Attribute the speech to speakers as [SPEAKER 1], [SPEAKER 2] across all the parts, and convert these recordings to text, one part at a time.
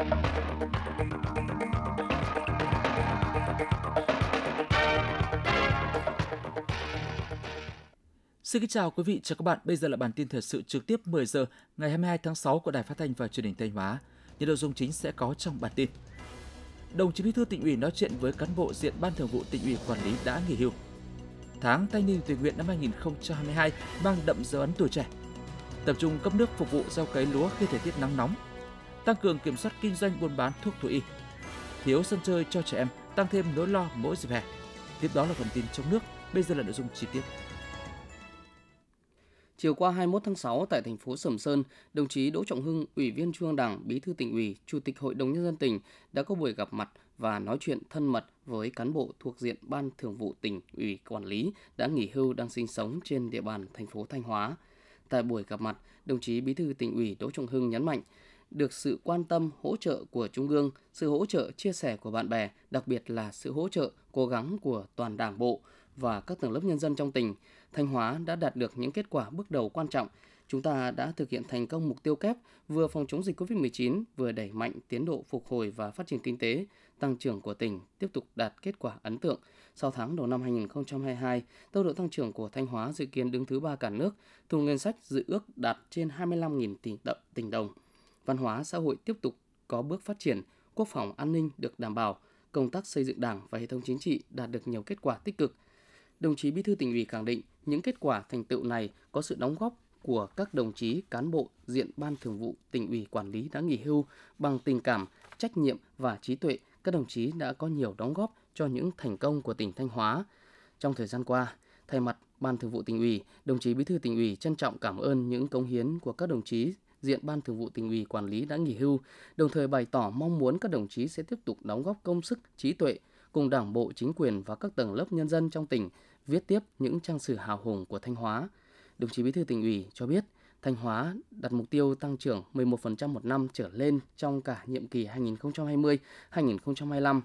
[SPEAKER 1] Xin kính chào quý vị, chào các bạn. Bây giờ là bản tin thời sự trực tiếp 10 giờ ngày 22 tháng 6 của Đài Phát thanh và Truyền hình Thanh Hóa. Những nội dung chính sẽ có trong bản tin. Đồng chí Bí thư tỉnh ủy nói chuyện với cán bộ diện Ban Thường vụ tỉnh ủy quản lý đã nghỉ hưu. Tháng Thanh niên tình nguyện năm 2022 mang đậm dấu ấn tuổi trẻ. Tập trung cấp nước phục vụ gieo cấy lúa khi thời tiết nắng nóng. Tăng cường kiểm soát kinh doanh buôn bán thuốc thú y. Thiếu sân chơi cho trẻ em, tăng thêm nỗi lo mỗi dịp hè. Tiếp đó là phần tin trong nước, bây giờ là nội dung chi tiết.
[SPEAKER 2] Chiều qua 21 tháng 6 tại thành phố Sầm Sơn, đồng chí Đỗ Trọng Hưng, Ủy viên Trung ương Đảng, Bí thư tỉnh ủy, Chủ tịch Hội đồng nhân dân tỉnh đã có buổi gặp mặt và nói chuyện thân mật với cán bộ thuộc diện Ban Thường vụ tỉnh ủy quản lý đã nghỉ hưu đang sinh sống trên địa bàn thành phố Thanh Hóa. Tại buổi gặp mặt, đồng chí Bí thư tỉnh ủy Đỗ Trọng Hưng nhấn mạnh được sự quan tâm, hỗ trợ của Trung ương, sự hỗ trợ chia sẻ của bạn bè, đặc biệt là sự hỗ trợ, cố gắng của toàn Đảng bộ và các tầng lớp nhân dân trong tỉnh, Thanh Hóa đã đạt được những kết quả bước đầu quan trọng. Chúng ta đã thực hiện thành công mục tiêu kép vừa phòng chống dịch COVID-19, vừa đẩy mạnh tiến độ phục hồi và phát triển kinh tế, tăng trưởng của tỉnh tiếp tục đạt kết quả ấn tượng. Sau tháng đầu năm 2022, tốc độ tăng trưởng của Thanh Hóa dự kiến đứng thứ ba cả nước, thu ngân sách dự ước đạt trên 25.000 tỷ đồng, đồng. Văn hóa xã hội tiếp tục có bước phát triển, quốc phòng an ninh được đảm bảo, công tác xây dựng Đảng và hệ thống chính trị đạt được nhiều kết quả tích cực. Đồng chí Bí thư tỉnh ủy khẳng định những kết quả thành tựu này có sự đóng góp của các đồng chí cán bộ diện ban thường vụ tỉnh ủy quản lý đã nghỉ hưu bằng tình cảm, trách nhiệm và trí tuệ, các đồng chí đã có nhiều đóng góp cho những thành công của tỉnh Thanh Hóa. Trong thời gian qua, thay mặt Ban Thường vụ tỉnh ủy, đồng chí Bí thư tỉnh ủy trân trọng cảm ơn những cống hiến của các đồng chí diện Ban Thường vụ tỉnh ủy quản lý đã nghỉ hưu, đồng thời bày tỏ mong muốn các đồng chí sẽ tiếp tục đóng góp công sức, trí tuệ cùng Đảng bộ, chính quyền và các tầng lớp nhân dân trong tỉnh viết tiếp những trang sử hào hùng của Thanh Hóa. Đồng chí Bí thư tỉnh ủy cho biết, Thanh Hóa đặt mục tiêu tăng trưởng 11% một năm trở lên trong cả nhiệm kỳ 2020-2025.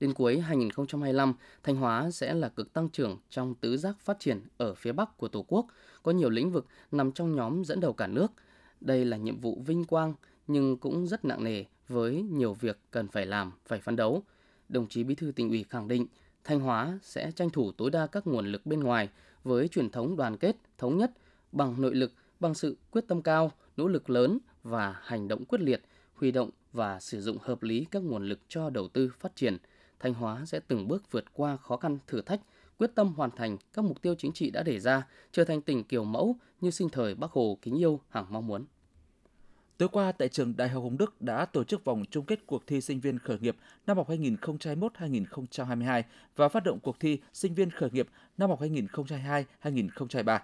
[SPEAKER 2] Đến cuối 2025, Thanh Hóa sẽ là cực tăng trưởng trong tứ giác phát triển ở phía Bắc của Tổ quốc, có nhiều lĩnh vực nằm trong nhóm dẫn đầu cả nước. Đây là nhiệm vụ vinh quang nhưng cũng rất nặng nề với nhiều việc cần phải làm, phải phấn đấu. Đồng chí Bí thư tỉnh ủy khẳng định, Thanh Hóa sẽ tranh thủ tối đa các nguồn lực bên ngoài với truyền thống đoàn kết, thống nhất, bằng nội lực, bằng sự quyết tâm cao, nỗ lực lớn và hành động quyết liệt, huy động và sử dụng hợp lý các nguồn lực cho đầu tư phát triển. Thanh Hóa sẽ từng bước vượt qua khó khăn thử thách, quyết tâm hoàn thành các mục tiêu chính trị đã đề ra, trở thành tỉnh kiểu mẫu như sinh thời Bác Hồ kính yêu hằng mong muốn.
[SPEAKER 1] Tối qua tại trường Đại học Hồng Đức đã tổ chức vòng chung kết cuộc thi sinh viên khởi nghiệp năm học 2021-2022 và phát động cuộc thi sinh viên khởi nghiệp năm học 2022-2023.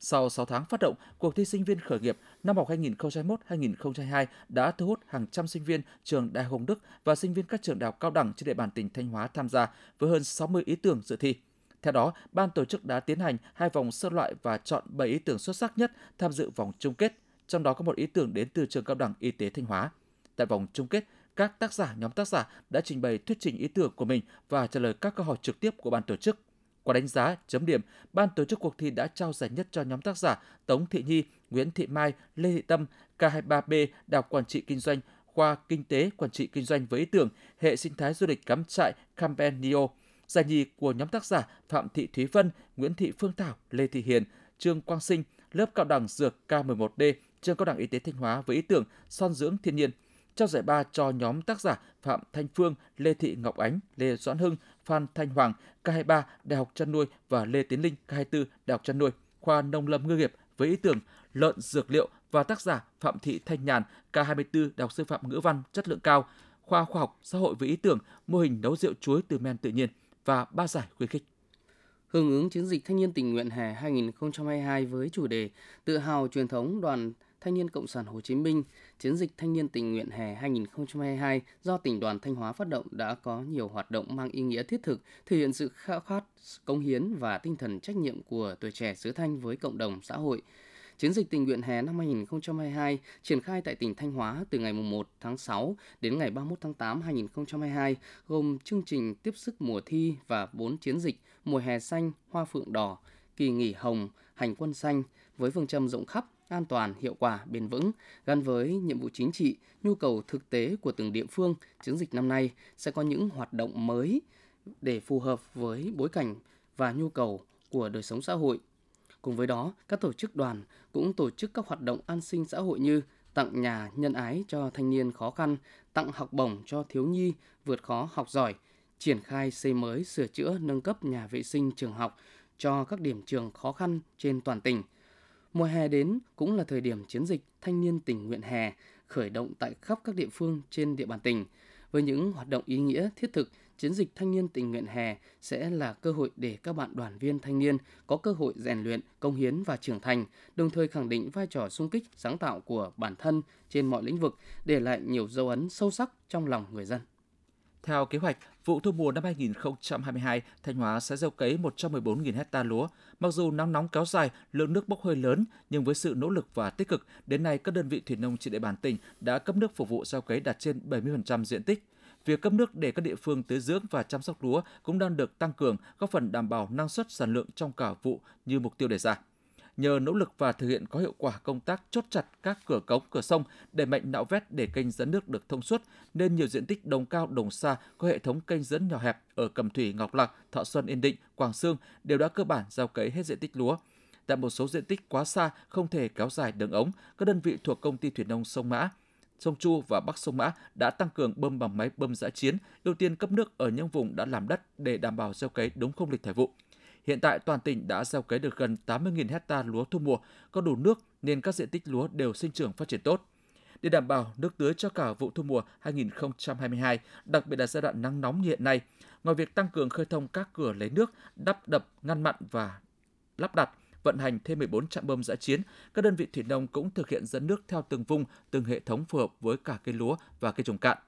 [SPEAKER 1] Sau 6 tháng phát động, cuộc thi sinh viên khởi nghiệp năm học 2021-2022 đã thu hút hàng trăm sinh viên trường Đại học Hồng Đức và sinh viên các trường đại học cao đẳng trên địa bàn tỉnh Thanh Hóa tham gia với hơn 60 ý tưởng dự thi. Theo đó, ban tổ chức đã tiến hành hai vòng sơ loại và chọn 7 ý tưởng xuất sắc nhất tham dự vòng chung kết – trong đó có một ý tưởng đến từ trường cao đẳng y tế Thanh Hóa. Tại vòng chung kết, các tác giả, nhóm tác giả đã trình bày thuyết trình ý tưởng của mình và trả lời các câu hỏi trực tiếp của ban tổ chức. Qua đánh giá, chấm điểm, ban tổ chức cuộc thi đã trao giải nhất cho nhóm tác giả Tống Thị Nhi, Nguyễn Thị Mai, Lê Thị Tâm, K23B, đào Quản trị Kinh doanh, khoa Kinh tế Quản trị Kinh doanh với ý tưởng hệ sinh thái du lịch cắm trại Campenio. Giải nhì của nhóm tác giả Phạm Thị Thúy Vân, Nguyễn Thị Phương Thảo, Lê Thị Hiền, Trương Quang Sinh, lớp cao đẳng dược K11D, trường cao đẳng y tế Thanh Hóa với ý tưởng son dưỡng thiên nhiên. Trao giải ba cho nhóm tác giả Phạm Thanh Phương, Lê Thị Ngọc Ánh, Lê Doãn Hưng, Phan Thanh Hoàng, K23, Đại học chăn nuôi và Lê Tiến Linh, K24, Đại học chăn nuôi, khoa nông lâm ngư nghiệp với ý tưởng lợn dược liệu và tác giả Phạm Thị Thanh Nhàn, K24, Đại học sư phạm ngữ văn chất lượng cao, khoa khoa học xã hội với ý tưởng mô hình nấu rượu chuối từ men tự nhiên và ba giải khuyến khích
[SPEAKER 2] hưởng ứng chiến dịch thanh niên tình nguyện hè 2022 với chủ đề Tự hào truyền thống đoàn Thanh niên Cộng sản Hồ Chí Minh, chiến dịch thanh niên tình nguyện hè 2022 do tỉnh đoàn Thanh Hóa phát động đã có nhiều hoạt động mang ý nghĩa thiết thực, thể hiện sự khao khát, công hiến và tinh thần trách nhiệm của tuổi trẻ xứ Thanh với cộng đồng xã hội. Chiến dịch tình nguyện hè năm 2022 triển khai tại tỉnh Thanh Hóa từ ngày 1 tháng 6 đến ngày 31 tháng 8 2022, gồm chương trình tiếp sức mùa thi và 4 chiến dịch mùa hè xanh, hoa phượng đỏ, kỳ nghỉ hồng, hành quân xanh với phương châm rộng khắp, an toàn, hiệu quả, bền vững, gắn với nhiệm vụ chính trị, nhu cầu thực tế của từng địa phương, chiến dịch năm nay sẽ có những hoạt động mới để phù hợp với bối cảnh và nhu cầu của đời sống xã hội. Cùng với đó, các tổ chức đoàn cũng tổ chức các hoạt động an sinh xã hội như tặng nhà nhân ái cho thanh niên khó khăn, tặng học bổng cho thiếu nhi vượt khó học giỏi, triển khai xây mới, sửa chữa, nâng cấp nhà vệ sinh trường học cho các điểm trường khó khăn trên toàn tỉnh. Mùa hè đến cũng là thời điểm chiến dịch thanh niên tình nguyện hè khởi động tại khắp các địa phương trên địa bàn tỉnh. Với những hoạt động ý nghĩa thiết thực, chiến dịch thanh niên tình nguyện hè sẽ là cơ hội để các bạn đoàn viên thanh niên có cơ hội rèn luyện, công hiến và trưởng thành, đồng thời khẳng định vai trò sung kích sáng tạo của bản thân trên mọi lĩnh vực, để lại nhiều dấu ấn sâu sắc trong lòng người dân.
[SPEAKER 1] Theo kế hoạch, vụ thu mùa năm 2022, Thanh Hóa sẽ gieo cấy 114.000 hecta lúa. Mặc dù nắng nóng kéo dài, lượng nước bốc hơi lớn, nhưng với sự nỗ lực và tích cực, đến nay các đơn vị thủy nông trên địa bàn tỉnh đã cấp nước phục vụ gieo cấy đạt trên 70% diện tích. Việc cấp nước để các địa phương tưới dưỡng và chăm sóc lúa cũng đang được tăng cường, góp phần đảm bảo năng suất sản lượng trong cả vụ như mục tiêu đề ra. Nhờ nỗ lực và thực hiện có hiệu quả công tác chốt chặt các cửa cống, cửa sông, đẩy mạnh nạo vét để kênh dẫn nước được thông suốt, nên nhiều diện tích đồng cao, đồng xa có hệ thống kênh dẫn nhỏ hẹp ở Cẩm Thủy, Ngọc Lặc, Thọ Xuân, Yên Định, Quảng Sương đều đã cơ bản gieo cấy hết diện tích lúa. Tại một số diện tích quá xa không thể kéo dài đường ống, các đơn vị thuộc công ty thủy nông sông Mã sông Chu và Bắc sông Mã đã tăng cường bơm bằng máy bơm giã chiến, ưu tiên cấp nước ở những vùng đã làm đất để đảm bảo gieo cấy đúng không lịch thời vụ. Hiện tại toàn tỉnh đã gieo cấy được gần 80.000 hecta lúa thu mùa, có đủ nước nên các diện tích lúa đều sinh trưởng phát triển tốt. Để đảm bảo nước tưới cho cả vụ thu mùa 2022, đặc biệt là giai đoạn nắng nóng như hiện nay, ngoài việc tăng cường khơi thông các cửa lấy nước, đắp đập, ngăn mặn và lắp đặt, vận hành thêm 14 trạm bơm giã chiến, các đơn vị thủy nông cũng thực hiện dẫn nước theo từng vùng, từng hệ thống phù hợp với cả cây lúa và cây trồng cạn.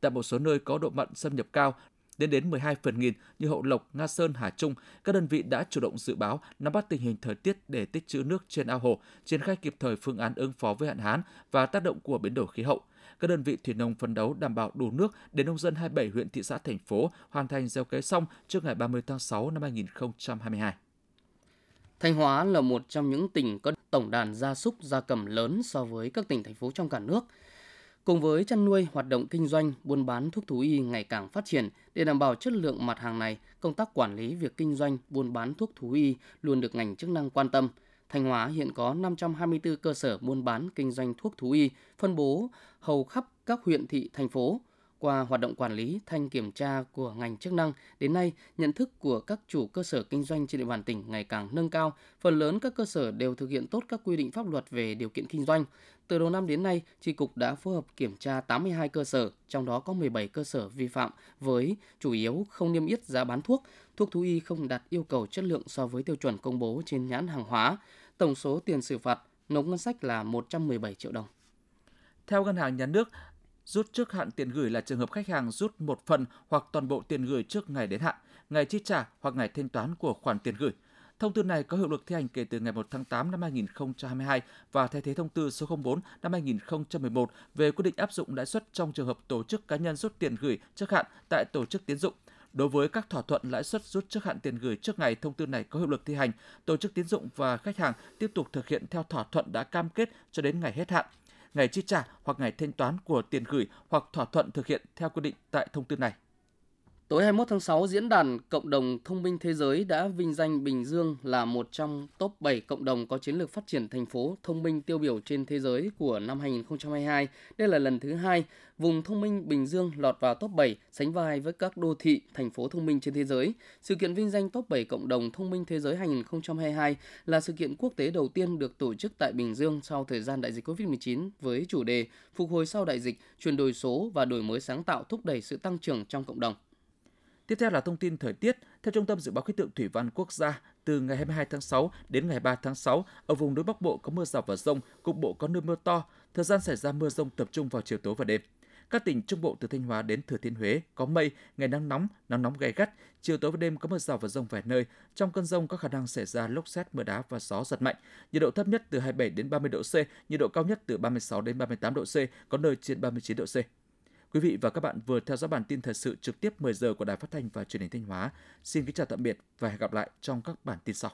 [SPEAKER 1] Tại một số nơi có độ mặn xâm nhập cao, đến đến 12 phần nghìn như Hậu Lộc, Nga Sơn, Hà Trung, các đơn vị đã chủ động dự báo, nắm bắt tình hình thời tiết để tích trữ nước trên ao hồ, triển khai kịp thời phương án ứng phó với hạn hán và tác động của biến đổi khí hậu. Các đơn vị thủy nông phấn đấu đảm bảo đủ nước để nông dân 27 huyện thị xã thành phố hoàn thành gieo cấy xong trước ngày 30 tháng 6 năm 2022.
[SPEAKER 2] Thanh Hóa là một trong những tỉnh có tổng đàn gia súc gia cầm lớn so với các tỉnh thành phố trong cả nước. Cùng với chăn nuôi, hoạt động kinh doanh, buôn bán thuốc thú y ngày càng phát triển, để đảm bảo chất lượng mặt hàng này, công tác quản lý việc kinh doanh, buôn bán thuốc thú y luôn được ngành chức năng quan tâm. Thanh Hóa hiện có 524 cơ sở buôn bán kinh doanh thuốc thú y, phân bố hầu khắp các huyện thị, thành phố. Qua hoạt động quản lý, thanh kiểm tra của ngành chức năng, đến nay, nhận thức của các chủ cơ sở kinh doanh trên địa bàn tỉnh ngày càng nâng cao. Phần lớn các cơ sở đều thực hiện tốt các quy định pháp luật về điều kiện kinh doanh. Từ đầu năm đến nay, Tri Cục đã phối hợp kiểm tra 82 cơ sở, trong đó có 17 cơ sở vi phạm với chủ yếu không niêm yết giá bán thuốc, thuốc thú y không đạt yêu cầu chất lượng so với tiêu chuẩn công bố trên nhãn hàng hóa. Tổng số tiền xử phạt nộp ngân sách là 117 triệu đồng.
[SPEAKER 1] Theo Ngân hàng Nhà nước, Rút trước hạn tiền gửi là trường hợp khách hàng rút một phần hoặc toàn bộ tiền gửi trước ngày đến hạn, ngày chi trả hoặc ngày thanh toán của khoản tiền gửi. Thông tư này có hiệu lực thi hành kể từ ngày 1 tháng 8 năm 2022 và thay thế thông tư số 04 năm 2011 về quy định áp dụng lãi suất trong trường hợp tổ chức cá nhân rút tiền gửi trước hạn tại tổ chức tiến dụng. Đối với các thỏa thuận lãi suất rút trước hạn tiền gửi trước ngày thông tư này có hiệu lực thi hành, tổ chức tiến dụng và khách hàng tiếp tục thực hiện theo thỏa thuận đã cam kết cho đến ngày hết hạn ngày chi trả hoặc ngày thanh toán của tiền gửi hoặc thỏa thuận thực hiện theo quy định tại thông tư này.
[SPEAKER 2] Tối 21 tháng 6, Diễn đàn Cộng đồng Thông minh Thế giới đã vinh danh Bình Dương là một trong top 7 cộng đồng có chiến lược phát triển thành phố thông minh tiêu biểu trên thế giới của năm 2022. Đây là lần thứ hai vùng thông minh Bình Dương lọt vào top 7, sánh vai với các đô thị, thành phố thông minh trên thế giới. Sự kiện vinh danh top 7 cộng đồng thông minh thế giới 2022 là sự kiện quốc tế đầu tiên được tổ chức tại Bình Dương sau thời gian đại dịch COVID-19 với chủ đề Phục hồi sau đại dịch, chuyển đổi số và đổi mới sáng tạo thúc đẩy sự tăng trưởng trong cộng đồng.
[SPEAKER 1] Tiếp theo là thông tin thời tiết. Theo Trung tâm Dự báo Khí tượng Thủy văn Quốc gia, từ ngày 22 tháng 6 đến ngày 3 tháng 6, ở vùng núi Bắc Bộ có mưa rào và rông, cục bộ có nơi mưa to. Thời gian xảy ra mưa rông tập trung vào chiều tối và đêm. Các tỉnh Trung Bộ từ Thanh Hóa đến Thừa Thiên Huế có mây, ngày nắng nóng, nắng nóng gay gắt, chiều tối và đêm có mưa rào và rông vài nơi. Trong cơn rông có khả năng xảy ra lốc xét, mưa đá và gió giật mạnh. Nhiệt độ thấp nhất từ 27 đến 30 độ C, nhiệt độ cao nhất từ 36 đến 38 độ C, có nơi trên 39 độ C. Quý vị và các bạn vừa theo dõi bản tin thời sự trực tiếp 10 giờ của Đài Phát thanh và Truyền hình Thanh Hóa. Xin kính chào tạm biệt và hẹn gặp lại trong các bản tin sau.